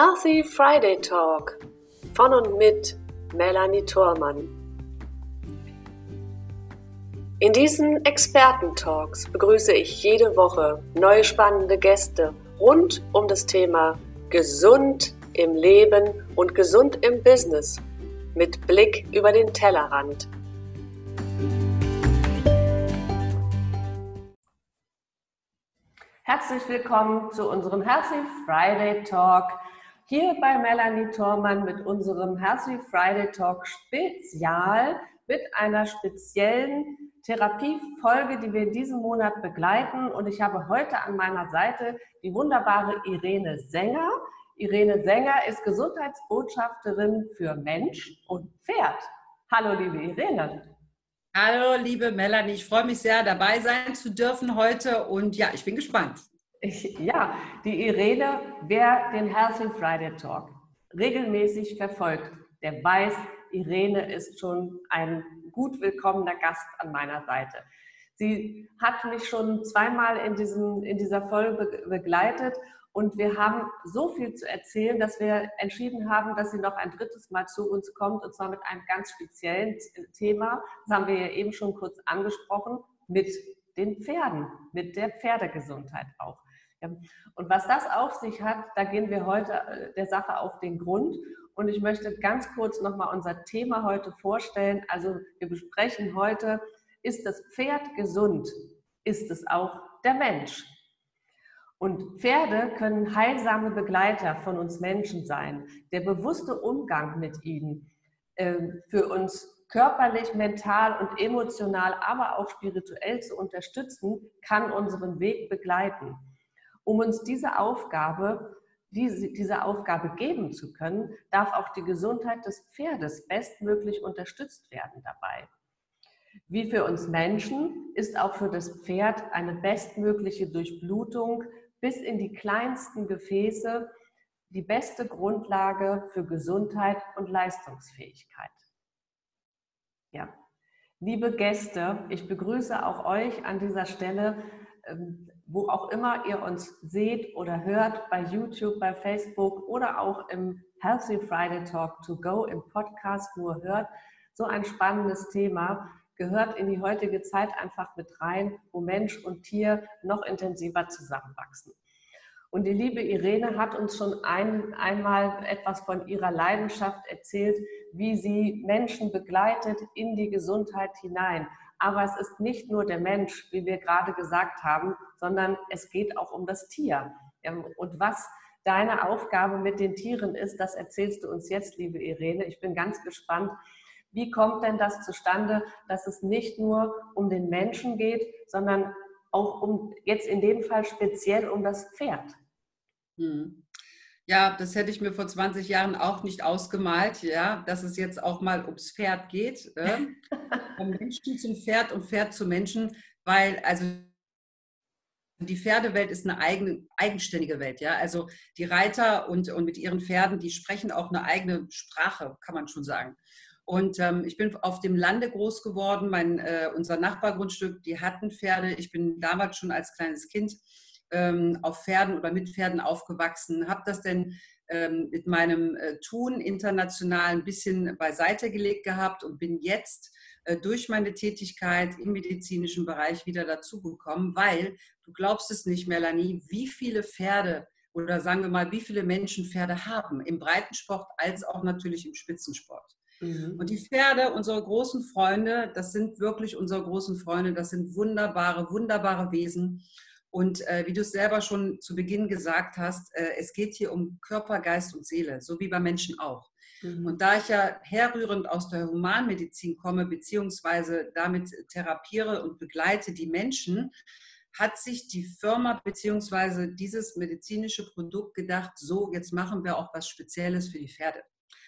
Healthy Friday Talk von und mit Melanie Thormann. In diesen Experten-Talks begrüße ich jede Woche neue spannende Gäste rund um das Thema Gesund im Leben und gesund im Business mit Blick über den Tellerrand. Herzlich willkommen zu unserem Healthy Friday Talk hier bei Melanie Thormann mit unserem Healthy Friday Talk Spezial mit einer speziellen Therapiefolge, die wir in diesem Monat begleiten. Und ich habe heute an meiner Seite die wunderbare Irene Sänger. Irene Sänger ist Gesundheitsbotschafterin für Mensch und Pferd. Hallo, liebe Irene. Hallo, liebe Melanie, ich freue mich sehr, dabei sein zu dürfen heute und ja, ich bin gespannt. Ja, die Irene, wer den Healthy Friday Talk regelmäßig verfolgt, der weiß, Irene ist schon ein gut willkommener Gast an meiner Seite. Sie hat mich schon zweimal in, diesem, in dieser Folge begleitet und wir haben so viel zu erzählen, dass wir entschieden haben, dass sie noch ein drittes Mal zu uns kommt und zwar mit einem ganz speziellen Thema. Das haben wir ja eben schon kurz angesprochen, mit den Pferden, mit der Pferdegesundheit auch. Und was das auf sich hat, da gehen wir heute äh, der Sache auf den Grund. Und ich möchte ganz kurz nochmal unser Thema heute vorstellen. Also wir besprechen heute, ist das Pferd gesund? Ist es auch der Mensch? Und Pferde können heilsame Begleiter von uns Menschen sein. Der bewusste Umgang mit ihnen äh, für uns körperlich, mental und emotional, aber auch spirituell zu unterstützen, kann unseren Weg begleiten. Um uns diese Aufgabe, diese, diese Aufgabe geben zu können, darf auch die Gesundheit des Pferdes bestmöglich unterstützt werden dabei. Wie für uns Menschen ist auch für das Pferd eine bestmögliche Durchblutung bis in die kleinsten Gefäße die beste Grundlage für Gesundheit und Leistungsfähigkeit. Ja, liebe Gäste, ich begrüße auch euch an dieser Stelle, ähm, wo auch immer ihr uns seht oder hört, bei YouTube, bei Facebook oder auch im Healthy Friday Talk to Go im Podcast nur hört. So ein spannendes Thema gehört in die heutige Zeit einfach mit rein, wo Mensch und Tier noch intensiver zusammenwachsen. Und die liebe Irene hat uns schon ein, einmal etwas von ihrer Leidenschaft erzählt, wie sie Menschen begleitet in die Gesundheit hinein. Aber es ist nicht nur der Mensch, wie wir gerade gesagt haben, sondern es geht auch um das Tier. Und was deine Aufgabe mit den Tieren ist, das erzählst du uns jetzt, liebe Irene. Ich bin ganz gespannt, wie kommt denn das zustande, dass es nicht nur um den Menschen geht, sondern auch um jetzt in dem Fall speziell um das Pferd? Hm. Ja, das hätte ich mir vor 20 Jahren auch nicht ausgemalt, ja, dass es jetzt auch mal ums Pferd geht. Äh? Vom Menschen zum Pferd und Pferd zum Menschen, weil also die Pferdewelt ist eine eigene, eigenständige Welt, ja. Also die Reiter und, und mit ihren Pferden, die sprechen auch eine eigene Sprache, kann man schon sagen. Und ähm, ich bin auf dem Lande groß geworden. Mein, äh, unser Nachbargrundstück, die hatten Pferde. Ich bin damals schon als kleines Kind ähm, auf Pferden oder mit Pferden aufgewachsen. Habe das denn ähm, mit meinem äh, Tun international ein bisschen beiseite gelegt gehabt und bin jetzt äh, durch meine Tätigkeit im medizinischen Bereich wieder dazugekommen, weil du glaubst es nicht, Melanie, wie viele Pferde oder sagen wir mal, wie viele Menschen Pferde haben im Breitensport als auch natürlich im Spitzensport. Mhm. Und die Pferde, unsere großen Freunde, das sind wirklich unsere großen Freunde, das sind wunderbare, wunderbare Wesen. Und äh, wie du es selber schon zu Beginn gesagt hast, äh, es geht hier um Körper, Geist und Seele, so wie bei Menschen auch. Mhm. Und da ich ja herrührend aus der Humanmedizin komme, beziehungsweise damit therapiere und begleite die Menschen, hat sich die Firma beziehungsweise dieses medizinische Produkt gedacht, so, jetzt machen wir auch was Spezielles für die Pferde.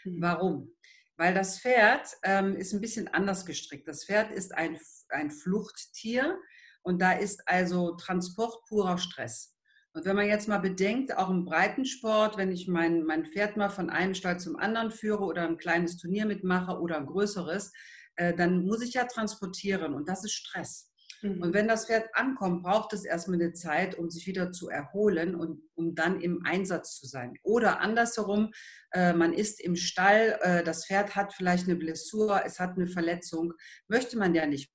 Mhm. Warum? Weil das Pferd ähm, ist ein bisschen anders gestrickt. Das Pferd ist ein, ein Fluchttier und da ist also Transport purer Stress. Und wenn man jetzt mal bedenkt, auch im Breitensport, wenn ich mein, mein Pferd mal von einem Stall zum anderen führe oder ein kleines Turnier mitmache oder ein größeres, äh, dann muss ich ja transportieren und das ist Stress. Mhm. Und wenn das Pferd ankommt, braucht es erstmal eine Zeit, um sich wieder zu erholen und um dann im Einsatz zu sein. Oder andersherum, äh, man ist im Stall, äh, das Pferd hat vielleicht eine Blessur, es hat eine Verletzung, möchte man ja nicht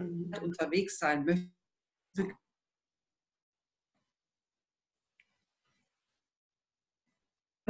mhm. unterwegs sein, möchte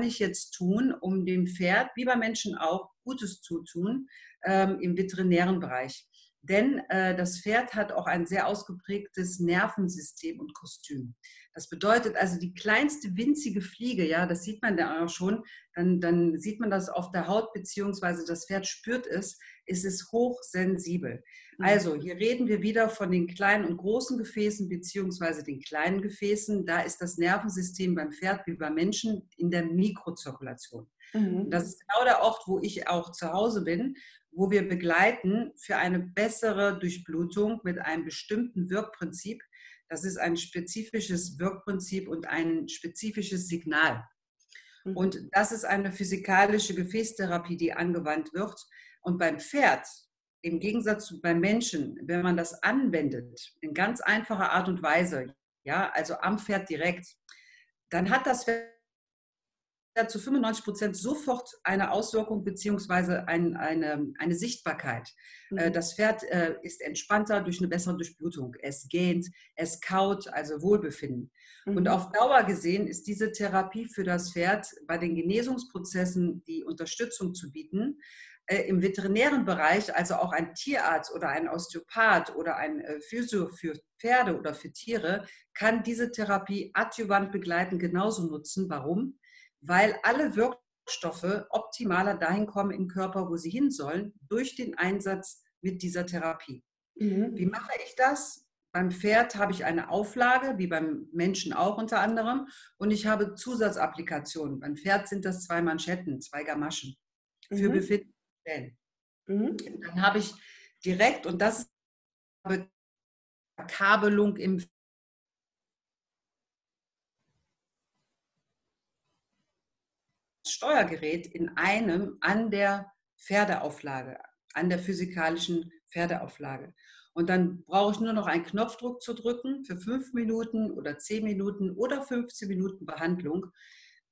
kann ich jetzt tun, um dem Pferd, wie bei Menschen auch, Gutes zu tun ähm, im veterinären Bereich? Denn äh, das Pferd hat auch ein sehr ausgeprägtes Nervensystem und Kostüm. Das bedeutet also die kleinste winzige Fliege, ja, das sieht man da auch schon, dann, dann sieht man das auf der Haut, beziehungsweise das Pferd spürt es, ist es hochsensibel. Mhm. Also hier reden wir wieder von den kleinen und großen Gefäßen, beziehungsweise den kleinen Gefäßen. Da ist das Nervensystem beim Pferd wie beim Menschen in der Mikrozirkulation. Mhm. Das ist genau der Ort, wo ich auch zu Hause bin wo wir begleiten für eine bessere Durchblutung mit einem bestimmten Wirkprinzip. Das ist ein spezifisches Wirkprinzip und ein spezifisches Signal. Mhm. Und das ist eine physikalische Gefäßtherapie, die angewandt wird. Und beim Pferd, im Gegensatz zu beim Menschen, wenn man das anwendet, in ganz einfacher Art und Weise, ja, also am Pferd direkt, dann hat das Pferd zu 95 Prozent sofort eine Auswirkung beziehungsweise ein, eine, eine Sichtbarkeit. Äh, mhm. Das Pferd äh, ist entspannter durch eine bessere Durchblutung. Es gähnt, es kaut, also Wohlbefinden. Mhm. Und auf Dauer gesehen ist diese Therapie für das Pferd bei den Genesungsprozessen die Unterstützung zu bieten. Äh, Im veterinären Bereich, also auch ein Tierarzt oder ein Osteopath oder ein Physio für Pferde oder für Tiere, kann diese Therapie adjuvant begleiten genauso nutzen. Warum? Weil alle Wirkstoffe optimaler dahin kommen im Körper, wo sie hin sollen, durch den Einsatz mit dieser Therapie. Mhm. Wie mache ich das? Beim Pferd habe ich eine Auflage, wie beim Menschen auch unter anderem, und ich habe Zusatzapplikationen. Beim Pferd sind das zwei Manschetten, zwei Gamaschen für mhm. befindliche Stellen. Mhm. Dann habe ich direkt, und das ist Kabelung im Steuergerät in einem an der Pferdeauflage, an der physikalischen Pferdeauflage. Und dann brauche ich nur noch einen Knopfdruck zu drücken für fünf Minuten oder zehn Minuten oder 15 Minuten Behandlung,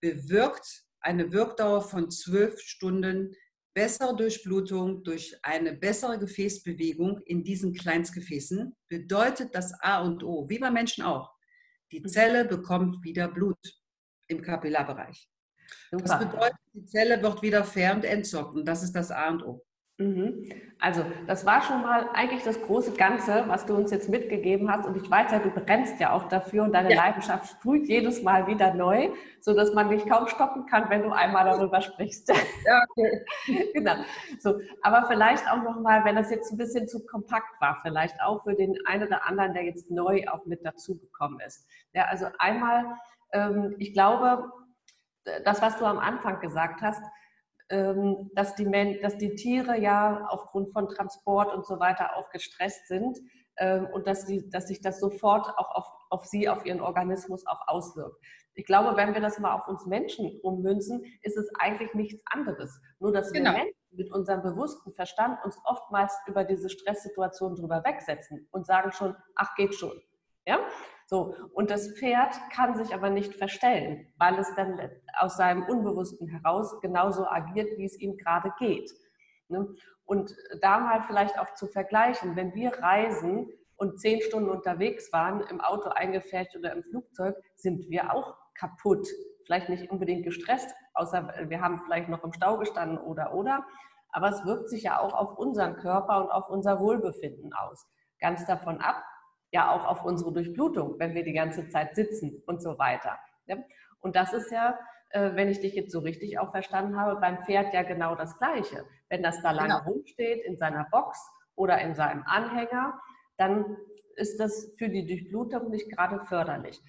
bewirkt eine Wirkdauer von zwölf Stunden bessere Durchblutung durch eine bessere Gefäßbewegung in diesen Kleinstgefäßen, bedeutet das A und O, wie bei Menschen auch. Die mhm. Zelle bekommt wieder Blut im Kapillarbereich. Super. Das bedeutet, die Zelle wird wieder fair und entsorgt und das ist das A und O. Mhm. Also, das war schon mal eigentlich das große Ganze, was du uns jetzt mitgegeben hast. Und ich weiß ja, du brennst ja auch dafür und deine ja. Leidenschaft sprüht jedes Mal wieder neu, sodass man dich kaum stoppen kann, wenn du einmal darüber sprichst. Ja, okay. genau. So, aber vielleicht auch nochmal, wenn das jetzt ein bisschen zu kompakt war, vielleicht auch für den einen oder anderen, der jetzt neu auch mit dazugekommen ist. Ja, also einmal, ähm, ich glaube, das, was du am Anfang gesagt hast, ähm, dass die, dass die Tiere ja aufgrund von Transport und so weiter auch gestresst sind ähm, und dass, die, dass sich das sofort auch auf, auf sie, auf ihren Organismus auch auswirkt. Ich glaube, wenn wir das mal auf uns Menschen ummünzen, ist es eigentlich nichts anderes. Nur, dass genau. wir Menschen mit unserem bewussten Verstand uns oftmals über diese Stresssituation drüber wegsetzen und sagen schon, ach, geht schon. Ja? So, und das Pferd kann sich aber nicht verstellen, weil es dann aus seinem Unbewussten heraus genauso agiert, wie es ihm gerade geht. Ne? Und da mal vielleicht auch zu vergleichen, wenn wir reisen und zehn Stunden unterwegs waren, im Auto eingefärbt oder im Flugzeug, sind wir auch kaputt. Vielleicht nicht unbedingt gestresst, außer wir haben vielleicht noch im Stau gestanden oder oder. Aber es wirkt sich ja auch auf unseren Körper und auf unser Wohlbefinden aus. Ganz davon ab, ja auch auf unsere Durchblutung, wenn wir die ganze Zeit sitzen und so weiter. Und das ist ja, äh, wenn ich dich jetzt so richtig auch verstanden habe, beim Pferd ja genau das Gleiche. Wenn das da lange genau. rumsteht in seiner Box oder in seinem Anhänger, dann ist das für die Durchblutung nicht gerade förderlich.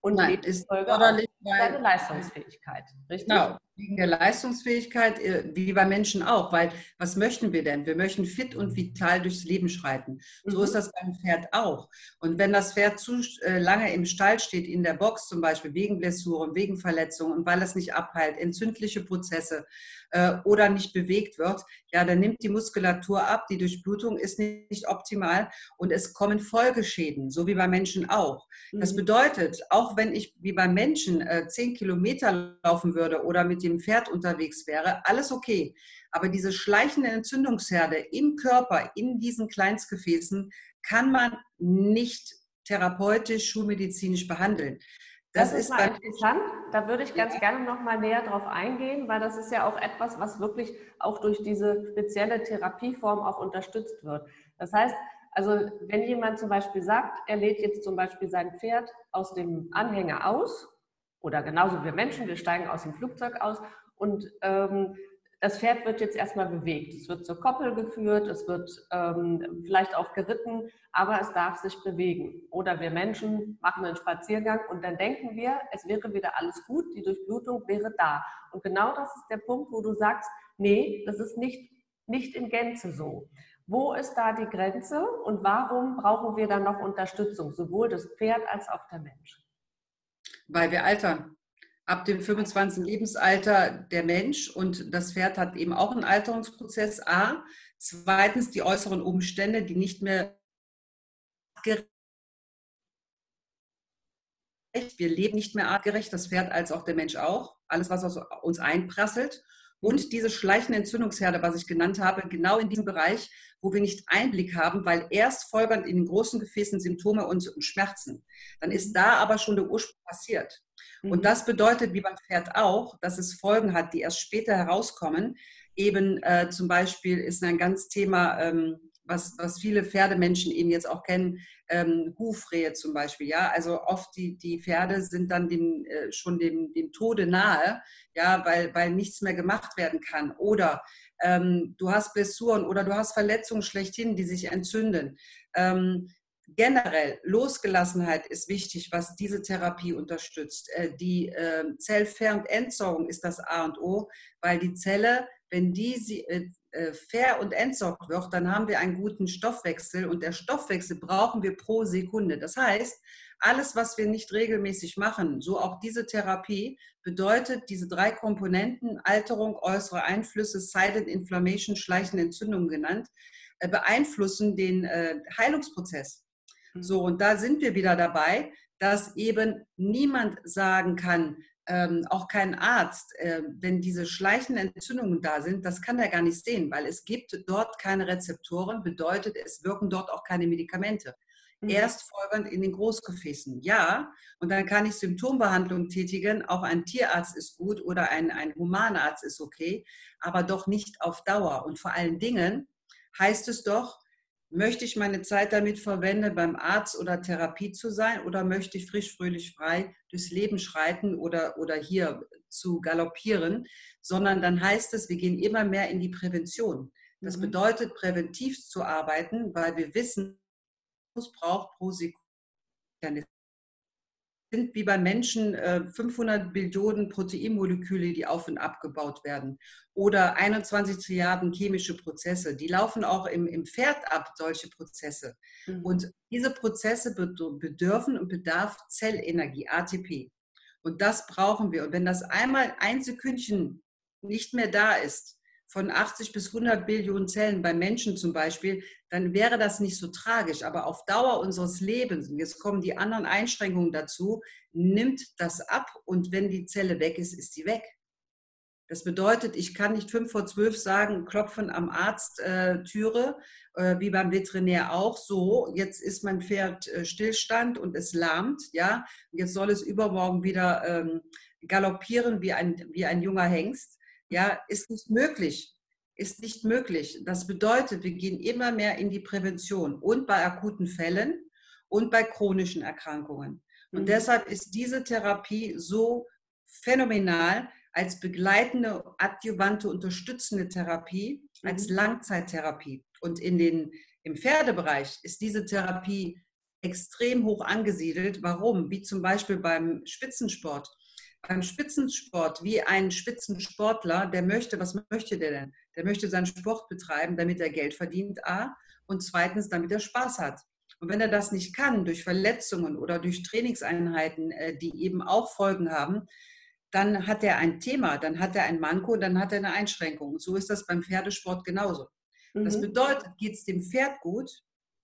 Und Nein, ist förderlich seine Leistungsfähigkeit, richtig? Genau, wegen der Leistungsfähigkeit, äh, wie bei Menschen auch, weil was möchten wir denn? Wir möchten fit und vital durchs Leben schreiten. So mhm. ist das beim Pferd auch. Und wenn das Pferd zu äh, lange im Stall steht, in der Box zum Beispiel, wegen Blessuren, wegen Verletzungen und weil es nicht abheilt, entzündliche Prozesse äh, oder nicht bewegt wird, ja, dann nimmt die Muskulatur ab, die Durchblutung ist nicht optimal und es kommen Folgeschäden, so wie bei Menschen auch. Das mhm. bedeutet, auch wenn ich wie beim Menschen äh, zehn Kilometer laufen würde oder mit dem Pferd unterwegs wäre, alles okay. Aber diese schleichende Entzündungsherde im Körper, in diesen Kleinstgefäßen, kann man nicht therapeutisch, schulmedizinisch behandeln. Das, das ist, ist interessant. Da würde ich ganz ja. gerne noch mal näher drauf eingehen, weil das ist ja auch etwas, was wirklich auch durch diese spezielle Therapieform auch unterstützt wird. Das heißt, also wenn jemand zum Beispiel sagt, er lädt jetzt zum Beispiel sein Pferd aus dem Anhänger aus, oder genauso wie Menschen, wir steigen aus dem Flugzeug aus und ähm, das Pferd wird jetzt erstmal bewegt. Es wird zur Koppel geführt, es wird ähm, vielleicht auch geritten, aber es darf sich bewegen. Oder wir Menschen machen einen Spaziergang und dann denken wir, es wäre wieder alles gut, die Durchblutung wäre da. Und genau das ist der Punkt, wo du sagst, nee, das ist nicht, nicht in Gänze so. Wo ist da die Grenze und warum brauchen wir dann noch Unterstützung, sowohl das Pferd als auch der Mensch? Weil wir altern ab dem 25. Lebensalter der Mensch und das Pferd hat eben auch einen Alterungsprozess. A. Zweitens die äußeren Umstände, die nicht mehr. Wir leben nicht mehr artgerecht, das Pferd als auch der Mensch auch. Alles, was aus uns einprasselt. Und diese schleichende Entzündungsherde, was ich genannt habe, genau in diesem Bereich, wo wir nicht Einblick haben, weil erst folgend in den großen Gefäßen Symptome und Schmerzen. Dann ist da aber schon der Ursprung passiert. Und mhm. das bedeutet, wie beim Pferd auch, dass es Folgen hat, die erst später herauskommen. Eben äh, zum Beispiel ist ein ganz Thema, ähm, was, was viele Pferdemenschen eben jetzt auch kennen, ähm, Hufrehe zum Beispiel. Ja, also oft die, die Pferde sind dann dem, äh, schon dem, dem Tode nahe, ja, weil, weil nichts mehr gemacht werden kann. Oder ähm, du hast Blessuren oder du hast Verletzungen schlechthin, die sich entzünden. Ähm, generell Losgelassenheit ist wichtig, was diese Therapie unterstützt. Äh, die äh, Zellfer- ist das A und O, weil die Zelle, wenn die äh, ver- und entsorgt wird, dann haben wir einen guten Stoffwechsel und der Stoffwechsel brauchen wir pro Sekunde. Das heißt, alles, was wir nicht regelmäßig machen, so auch diese Therapie, bedeutet diese drei Komponenten, Alterung, äußere Einflüsse, Silent Inflammation, schleichende Entzündung genannt, beeinflussen den Heilungsprozess. So, und da sind wir wieder dabei, dass eben niemand sagen kann, ähm, auch kein Arzt, äh, wenn diese schleichenden Entzündungen da sind, das kann er gar nicht sehen, weil es gibt dort keine Rezeptoren, bedeutet, es wirken dort auch keine Medikamente. Mhm. Erst folgend in den Großgefäßen, ja, und dann kann ich Symptombehandlung tätigen. Auch ein Tierarzt ist gut oder ein, ein Humanarzt ist okay, aber doch nicht auf Dauer. Und vor allen Dingen heißt es doch, Möchte ich meine Zeit damit verwenden, beim Arzt oder Therapie zu sein oder möchte ich frisch, fröhlich, frei durchs Leben schreiten oder, oder hier zu galoppieren, sondern dann heißt es, wir gehen immer mehr in die Prävention. Das mhm. bedeutet, präventiv zu arbeiten, weil wir wissen, es braucht pro Sekunde sind wie bei Menschen 500 äh, Billionen Proteinmoleküle, die auf und abgebaut werden. Oder 21 Trilliarden chemische Prozesse. Die laufen auch im, im Pferd ab, solche Prozesse. Mhm. Und diese Prozesse bedürfen und bedarf Zellenergie, ATP. Und das brauchen wir. Und wenn das einmal ein Sekündchen nicht mehr da ist, von 80 bis 100 Billionen Zellen bei Menschen zum Beispiel, dann wäre das nicht so tragisch. Aber auf Dauer unseres Lebens, und jetzt kommen die anderen Einschränkungen dazu, nimmt das ab und wenn die Zelle weg ist, ist sie weg. Das bedeutet, ich kann nicht fünf vor zwölf sagen, klopfen am Arzttüre, äh, äh, wie beim Veterinär auch so. Jetzt ist mein Pferd äh, Stillstand und es lahmt, ja. Jetzt soll es übermorgen wieder ähm, galoppieren wie ein, wie ein junger Hengst ja, ist nicht möglich. Ist nicht möglich. Das bedeutet, wir gehen immer mehr in die Prävention und bei akuten Fällen und bei chronischen Erkrankungen. Und mhm. deshalb ist diese Therapie so phänomenal als begleitende, adjuvante, unterstützende Therapie, als mhm. Langzeittherapie. Und in den, im Pferdebereich ist diese Therapie extrem hoch angesiedelt. Warum? Wie zum Beispiel beim Spitzensport. Beim Spitzensport wie ein Spitzensportler, der möchte, was möchte der denn? Der möchte seinen Sport betreiben, damit er Geld verdient, A, und zweitens, damit er Spaß hat. Und wenn er das nicht kann, durch Verletzungen oder durch Trainingseinheiten, äh, die eben auch Folgen haben, dann hat er ein Thema, dann hat er ein Manko, dann hat er eine Einschränkung. so ist das beim Pferdesport genauso. Mhm. Das bedeutet, geht es dem Pferd gut,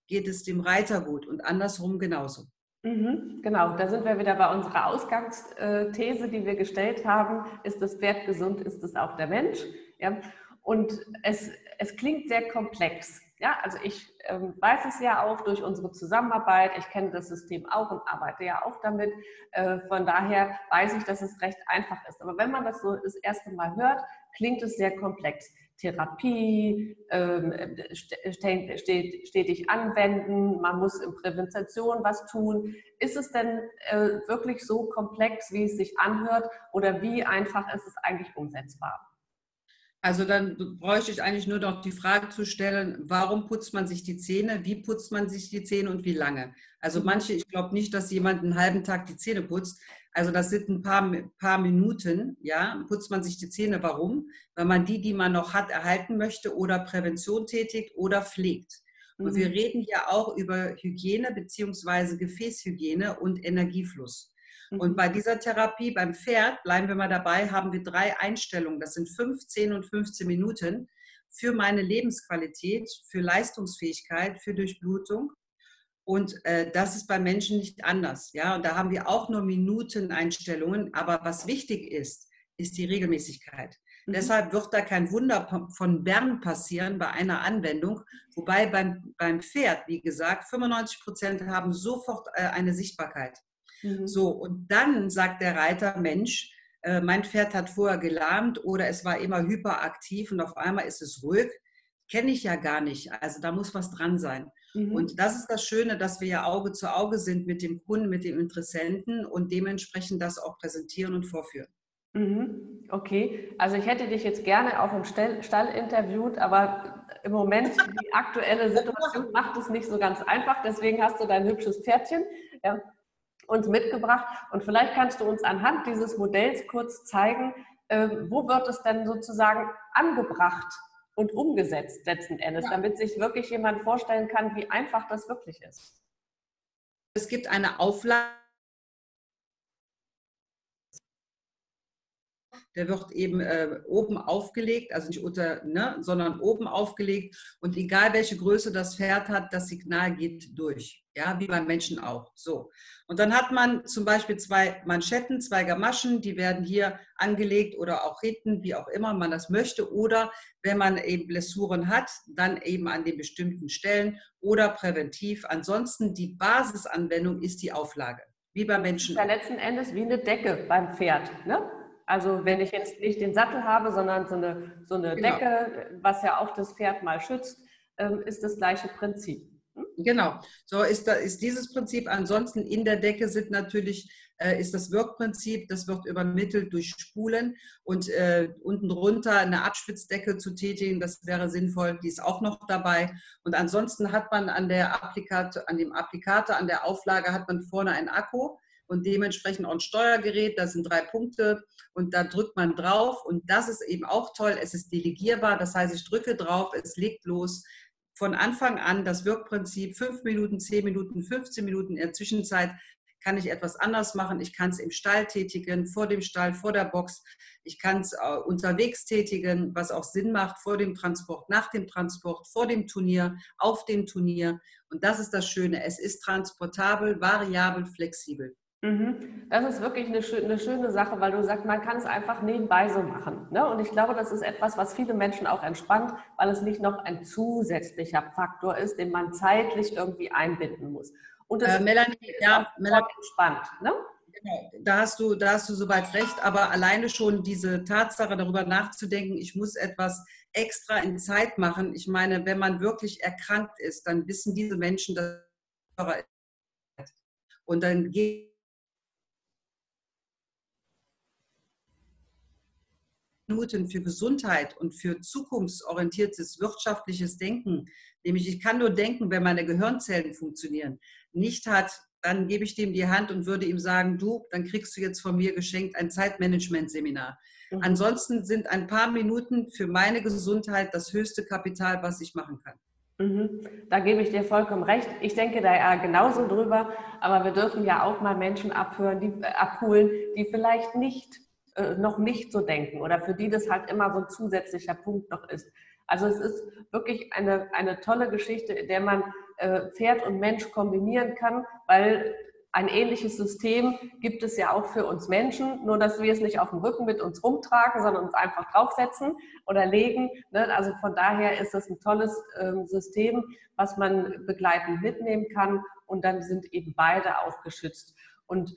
geht es dem Reiter gut und andersrum genauso. Mhm, genau, da sind wir wieder bei unserer Ausgangsthese, die wir gestellt haben. Ist das Pferd gesund, ist es auch der Mensch? Ja? Und es, es klingt sehr komplex. Ja, also ich ähm, weiß es ja auch durch unsere Zusammenarbeit. Ich kenne das System auch und arbeite ja auch damit. Äh, von daher weiß ich, dass es recht einfach ist. Aber wenn man das so das erste Mal hört, klingt es sehr komplex. Therapie, ähm, stetig anwenden, man muss in Prävention was tun. Ist es denn äh, wirklich so komplex, wie es sich anhört oder wie einfach ist es eigentlich umsetzbar? Also dann bräuchte ich eigentlich nur noch die Frage zu stellen, warum putzt man sich die Zähne, wie putzt man sich die Zähne und wie lange? Also mhm. manche, ich glaube nicht, dass jemand einen halben Tag die Zähne putzt. Also das sind ein paar, paar Minuten, ja, putzt man sich die Zähne. Warum? Weil man die, die man noch hat, erhalten möchte oder Prävention tätigt oder pflegt. Und mhm. wir reden hier auch über Hygiene beziehungsweise Gefäßhygiene und Energiefluss. Und mhm. bei dieser Therapie beim Pferd, bleiben wir mal dabei, haben wir drei Einstellungen. Das sind 15 und 15 Minuten für meine Lebensqualität, für Leistungsfähigkeit, für Durchblutung. Und äh, das ist bei Menschen nicht anders. Ja, und da haben wir auch nur Minuteneinstellungen. Aber was wichtig ist, ist die Regelmäßigkeit. Mhm. Deshalb wird da kein Wunder von Bern passieren bei einer Anwendung. Wobei beim, beim Pferd, wie gesagt, 95 Prozent haben sofort äh, eine Sichtbarkeit. Mhm. So, und dann sagt der Reiter, Mensch, äh, mein Pferd hat vorher gelahmt oder es war immer hyperaktiv und auf einmal ist es ruhig. Kenne ich ja gar nicht. Also da muss was dran sein. Mhm. Und das ist das Schöne, dass wir ja Auge zu Auge sind mit dem Kunden, mit dem Interessenten und dementsprechend das auch präsentieren und vorführen. Mhm. Okay, also ich hätte dich jetzt gerne auch im Stall, Stall interviewt, aber im Moment die aktuelle Situation macht es nicht so ganz einfach. Deswegen hast du dein hübsches Pferdchen. Ja uns mitgebracht. Und vielleicht kannst du uns anhand dieses Modells kurz zeigen, äh, wo wird es denn sozusagen angebracht und umgesetzt letzten Endes, ja. damit sich wirklich jemand vorstellen kann, wie einfach das wirklich ist. Es gibt eine Auflage der wird eben äh, oben aufgelegt, also nicht unter, ne, sondern oben aufgelegt. Und egal welche Größe das Pferd hat, das Signal geht durch. Ja, wie beim Menschen auch. So. Und dann hat man zum Beispiel zwei Manschetten, zwei Gamaschen, die werden hier angelegt oder auch hinten, wie auch immer man das möchte. Oder wenn man eben Blessuren hat, dann eben an den bestimmten Stellen oder präventiv. Ansonsten die Basisanwendung ist die Auflage, wie beim Menschen. Ja, letzten Endes wie eine Decke beim Pferd. Ne? Also wenn ich jetzt nicht den Sattel habe, sondern so eine, so eine genau. Decke, was ja auch das Pferd mal schützt, ähm, ist das gleiche Prinzip. Hm? Genau, so ist, da, ist dieses Prinzip. Ansonsten in der Decke sind natürlich, äh, ist das Wirkprinzip, das wird übermittelt durch Spulen und äh, unten drunter eine Abschwitzdecke zu tätigen, das wäre sinnvoll, die ist auch noch dabei. Und ansonsten hat man an der Applikat, an dem Applikator, an der Auflage hat man vorne einen Akku und dementsprechend auch ein Steuergerät. Da sind drei Punkte und da drückt man drauf und das ist eben auch toll. Es ist delegierbar, das heißt, ich drücke drauf, es legt los. Von Anfang an das Wirkprinzip, fünf Minuten, zehn Minuten, 15 Minuten in der Zwischenzeit kann ich etwas anders machen. Ich kann es im Stall tätigen, vor dem Stall, vor der Box. Ich kann es äh, unterwegs tätigen, was auch Sinn macht, vor dem Transport, nach dem Transport, vor dem Turnier, auf dem Turnier. Und das ist das Schöne. Es ist transportabel, variabel, flexibel. Mhm. Das ist wirklich eine, eine, schöne Sache, weil du sagst, man kann es einfach nebenbei so machen. Ne? Und ich glaube, das ist etwas, was viele Menschen auch entspannt, weil es nicht noch ein zusätzlicher Faktor ist, den man zeitlich irgendwie einbinden muss. Und das äh, Melanie, ja, Melanie, entspannt. Ne? Genau, da hast, du, da hast du soweit recht, aber alleine schon diese Tatsache, darüber nachzudenken, ich muss etwas extra in Zeit machen. Ich meine, wenn man wirklich erkrankt ist, dann wissen diese Menschen, dass und dann geht Minuten für Gesundheit und für zukunftsorientiertes wirtschaftliches Denken nämlich ich kann nur denken, wenn meine Gehirnzellen funktionieren, nicht hat, dann gebe ich dem die Hand und würde ihm sagen, du, dann kriegst du jetzt von mir geschenkt ein Zeitmanagement-Seminar. Mhm. Ansonsten sind ein paar Minuten für meine Gesundheit das höchste Kapital, was ich machen kann. Mhm. Da gebe ich dir vollkommen recht. Ich denke da ja genauso drüber, aber wir dürfen ja auch mal Menschen abhören, die, äh, abholen, die vielleicht nicht, äh, noch nicht so denken oder für die das halt immer so ein zusätzlicher Punkt noch ist. Also es ist wirklich eine, eine tolle Geschichte, in der man äh, Pferd und Mensch kombinieren kann, weil ein ähnliches System gibt es ja auch für uns Menschen, nur dass wir es nicht auf dem Rücken mit uns rumtragen, sondern uns einfach draufsetzen oder legen. Ne? Also von daher ist es ein tolles ähm, System, was man begleitend mitnehmen kann und dann sind eben beide auch geschützt. Und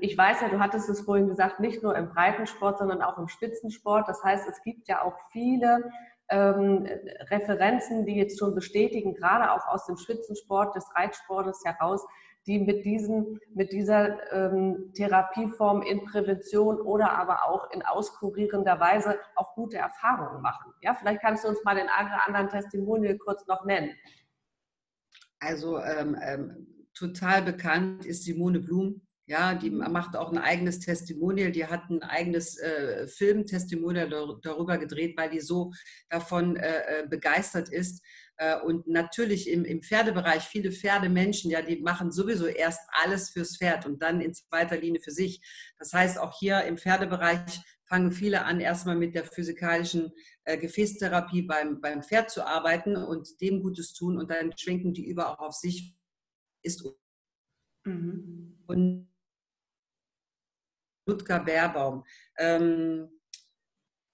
ich weiß ja, du hattest es vorhin gesagt, nicht nur im Breitensport, sondern auch im Spitzensport. Das heißt, es gibt ja auch viele ähm, Referenzen, die jetzt schon bestätigen, gerade auch aus dem Spitzensport, des Reitsportes heraus, die mit, diesen, mit dieser ähm, Therapieform in Prävention oder aber auch in auskurierender Weise auch gute Erfahrungen machen. Ja, vielleicht kannst du uns mal den anderen Testimonial kurz noch nennen. Also ähm, ähm, total bekannt ist Simone Blum. Ja, die macht auch ein eigenes Testimonial. Die hat ein eigenes äh, Film-Testimonial darüber gedreht, weil die so davon äh, äh begeistert ist. Äh, und natürlich im, im Pferdebereich viele Pferdemenschen, ja, die machen sowieso erst alles fürs Pferd und dann in zweiter Linie für sich. Das heißt, auch hier im Pferdebereich fangen viele an, erstmal mit der physikalischen äh, Gefäßtherapie beim, beim Pferd zu arbeiten und dem Gutes tun und dann schwenken die über auch auf sich. Ist mhm. und Ludger Bärbaum. Ähm,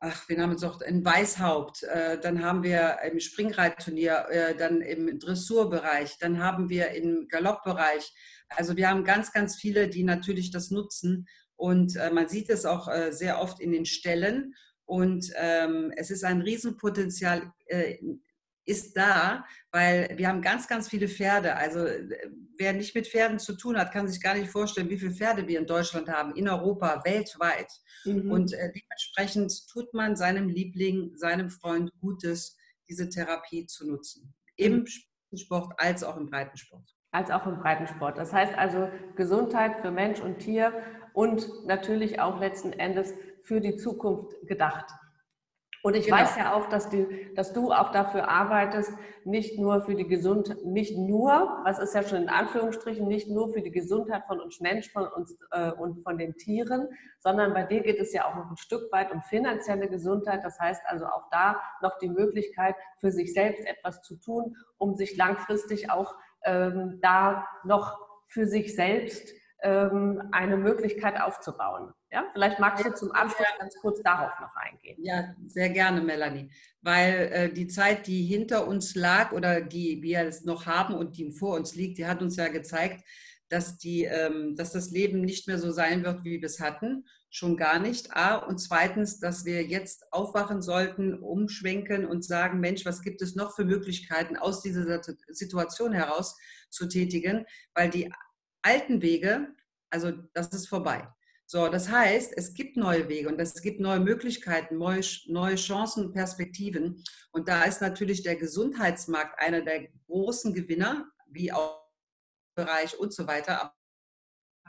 ach, wir haben jetzt auch in Weißhaupt, äh, dann haben wir im Springreitturnier, äh, dann im Dressurbereich, dann haben wir im Galoppbereich. Also wir haben ganz, ganz viele, die natürlich das nutzen. Und äh, man sieht es auch äh, sehr oft in den Stellen und ähm, es ist ein Riesenpotenzial äh, ist da, weil wir haben ganz, ganz viele Pferde. Also wer nicht mit Pferden zu tun hat, kann sich gar nicht vorstellen, wie viele Pferde wir in Deutschland haben, in Europa, weltweit. Mhm. Und äh, dementsprechend tut man seinem Liebling, seinem Freund Gutes, diese Therapie zu nutzen. Im mhm. Sport als auch im Breitensport. Als auch im Breitensport. Das heißt also Gesundheit für Mensch und Tier und natürlich auch letzten Endes für die Zukunft gedacht. Und ich genau. weiß ja auch, dass du, dass du auch dafür arbeitest, nicht nur für die Gesundheit, nicht nur, was ist ja schon in Anführungsstrichen, nicht nur für die Gesundheit von uns Menschen von uns, äh, und von den Tieren, sondern bei dir geht es ja auch noch ein Stück weit um finanzielle Gesundheit. Das heißt also auch da noch die Möglichkeit, für sich selbst etwas zu tun, um sich langfristig auch ähm, da noch für sich selbst ähm, eine Möglichkeit aufzubauen. Ja, vielleicht magst du zum Abschluss ganz kurz darauf noch eingehen. Ja, sehr gerne, Melanie. Weil äh, die Zeit, die hinter uns lag oder die wir es noch haben und die vor uns liegt, die hat uns ja gezeigt, dass, die, ähm, dass das Leben nicht mehr so sein wird, wie wir es hatten. Schon gar nicht. A. Und zweitens, dass wir jetzt aufwachen sollten, umschwenken und sagen, Mensch, was gibt es noch für Möglichkeiten aus dieser Situation heraus zu tätigen? Weil die alten Wege, also das ist vorbei. So, das heißt, es gibt neue Wege und es gibt neue Möglichkeiten, neue, Chancen und Perspektiven. Und da ist natürlich der Gesundheitsmarkt einer der großen Gewinner, wie auch Bereich und so weiter.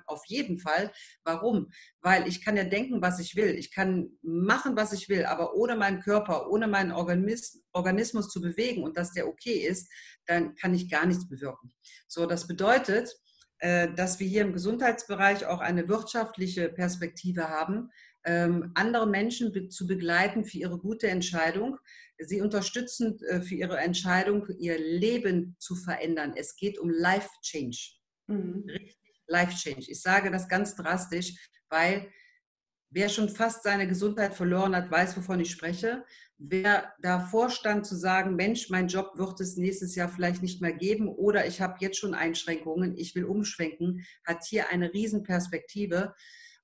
Auf jeden Fall. Warum? Weil ich kann ja denken, was ich will. Ich kann machen, was ich will, aber ohne meinen Körper, ohne meinen Organismus, Organismus zu bewegen und dass der okay ist, dann kann ich gar nichts bewirken. So, das bedeutet, dass wir hier im Gesundheitsbereich auch eine wirtschaftliche Perspektive haben, ähm, andere Menschen zu begleiten für ihre gute Entscheidung, sie unterstützen äh, für ihre Entscheidung, ihr Leben zu verändern. Es geht um Life Change. Mhm. Life Change. Ich sage das ganz drastisch, weil wer schon fast seine Gesundheit verloren hat, weiß, wovon ich spreche wer davor stand zu sagen, Mensch, mein Job wird es nächstes Jahr vielleicht nicht mehr geben oder ich habe jetzt schon Einschränkungen, ich will umschwenken, hat hier eine Riesenperspektive.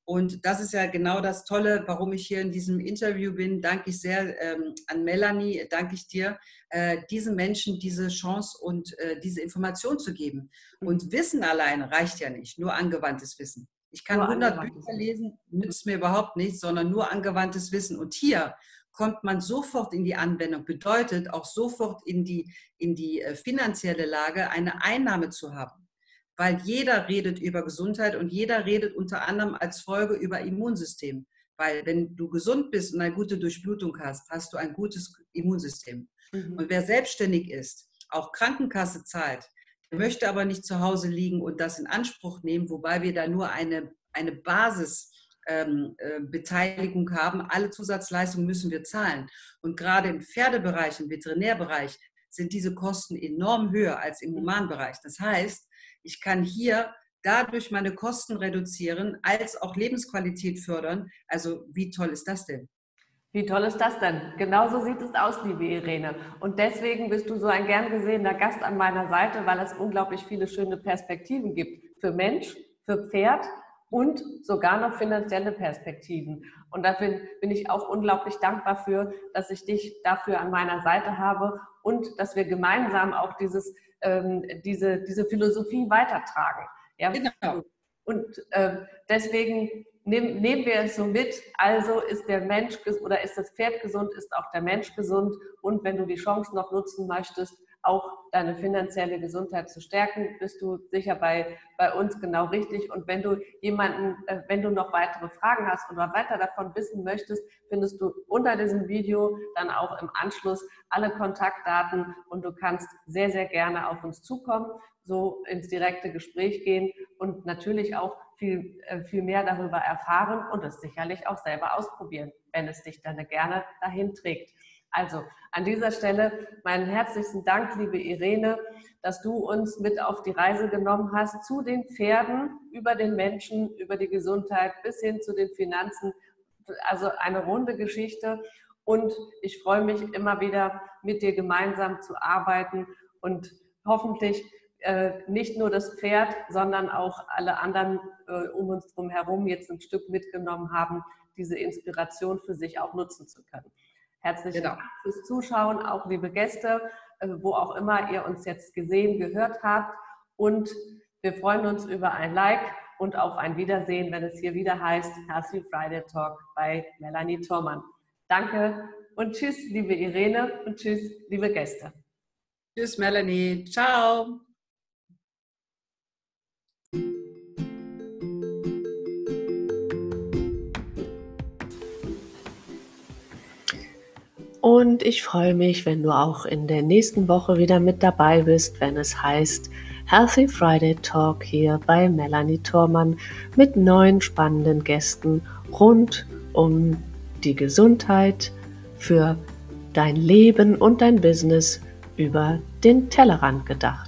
Und das ist ja genau das Tolle, warum ich hier in diesem Interview bin. Danke ich sehr ähm, an Melanie, danke ich dir, äh, diesen Menschen diese Chance und äh, diese Information zu geben. Und Wissen alleine reicht ja nicht, nur angewandtes Wissen. Ich kann nur 100 Bücher lesen, nützt mir überhaupt nichts, sondern nur angewandtes Wissen. Und hier kommt man sofort in die Anwendung, bedeutet auch sofort in die, in die äh, finanzielle Lage, eine Einnahme zu haben. Weil jeder redet über Gesundheit und jeder redet unter anderem als Folge über Immunsystem. Weil wenn du gesund bist und eine gute Durchblutung hast, hast du ein gutes Immunsystem. Mhm. Und wer selbstständig ist, auch Krankenkasse zahlt, möchte aber nicht zu Hause liegen und das in Anspruch nehmen, wobei wir da nur eine, eine Basisbeteiligung ähm, äh, haben. Alle Zusatzleistungen müssen wir zahlen. Und gerade im Pferdebereich, im Veterinärbereich sind diese Kosten enorm höher als im Humanbereich. Das heißt, ich kann hier dadurch meine Kosten reduzieren, als auch Lebensqualität fördern. Also wie toll ist das denn? Wie toll ist das denn? Genauso sieht es aus, liebe Irene. Und deswegen bist du so ein gern gesehener Gast an meiner Seite, weil es unglaublich viele schöne Perspektiven gibt für Mensch, für Pferd und sogar noch finanzielle Perspektiven. Und dafür bin ich auch unglaublich dankbar für, dass ich dich dafür an meiner Seite habe und dass wir gemeinsam auch dieses, ähm, diese, diese Philosophie weitertragen. Ja? Genau. Und äh, deswegen nehmen, nehmen wir es so mit. Also ist der Mensch oder ist das Pferd gesund, ist auch der Mensch gesund. Und wenn du die Chance noch nutzen möchtest, auch deine finanzielle Gesundheit zu stärken, bist du sicher bei, bei uns genau richtig. Und wenn du jemanden, äh, wenn du noch weitere Fragen hast oder weiter davon wissen möchtest, findest du unter diesem Video dann auch im Anschluss alle Kontaktdaten und du kannst sehr, sehr gerne auf uns zukommen, so ins direkte Gespräch gehen und natürlich auch viel, äh, viel mehr darüber erfahren und es sicherlich auch selber ausprobieren, wenn es dich dann gerne dahin trägt. Also an dieser Stelle meinen herzlichsten Dank, liebe Irene, dass du uns mit auf die Reise genommen hast zu den Pferden, über den Menschen, über die Gesundheit bis hin zu den Finanzen. Also eine runde Geschichte. Und ich freue mich immer wieder, mit dir gemeinsam zu arbeiten und hoffentlich äh, nicht nur das Pferd, sondern auch alle anderen äh, um uns herum herum jetzt ein Stück mitgenommen haben, diese Inspiration für sich auch nutzen zu können. Herzlichen genau. Dank fürs Zuschauen, auch liebe Gäste, äh, wo auch immer ihr uns jetzt gesehen, gehört habt. Und wir freuen uns über ein Like und auf ein Wiedersehen, wenn es hier wieder heißt Healthy Friday Talk bei Melanie Thormann. Danke und tschüss, liebe Irene und tschüss, liebe Gäste. Tschüss, Melanie. Ciao. Und ich freue mich, wenn du auch in der nächsten Woche wieder mit dabei bist, wenn es heißt Healthy Friday Talk hier bei Melanie Thormann mit neuen spannenden Gästen rund um die Gesundheit für dein Leben und dein Business über den Tellerrand gedacht.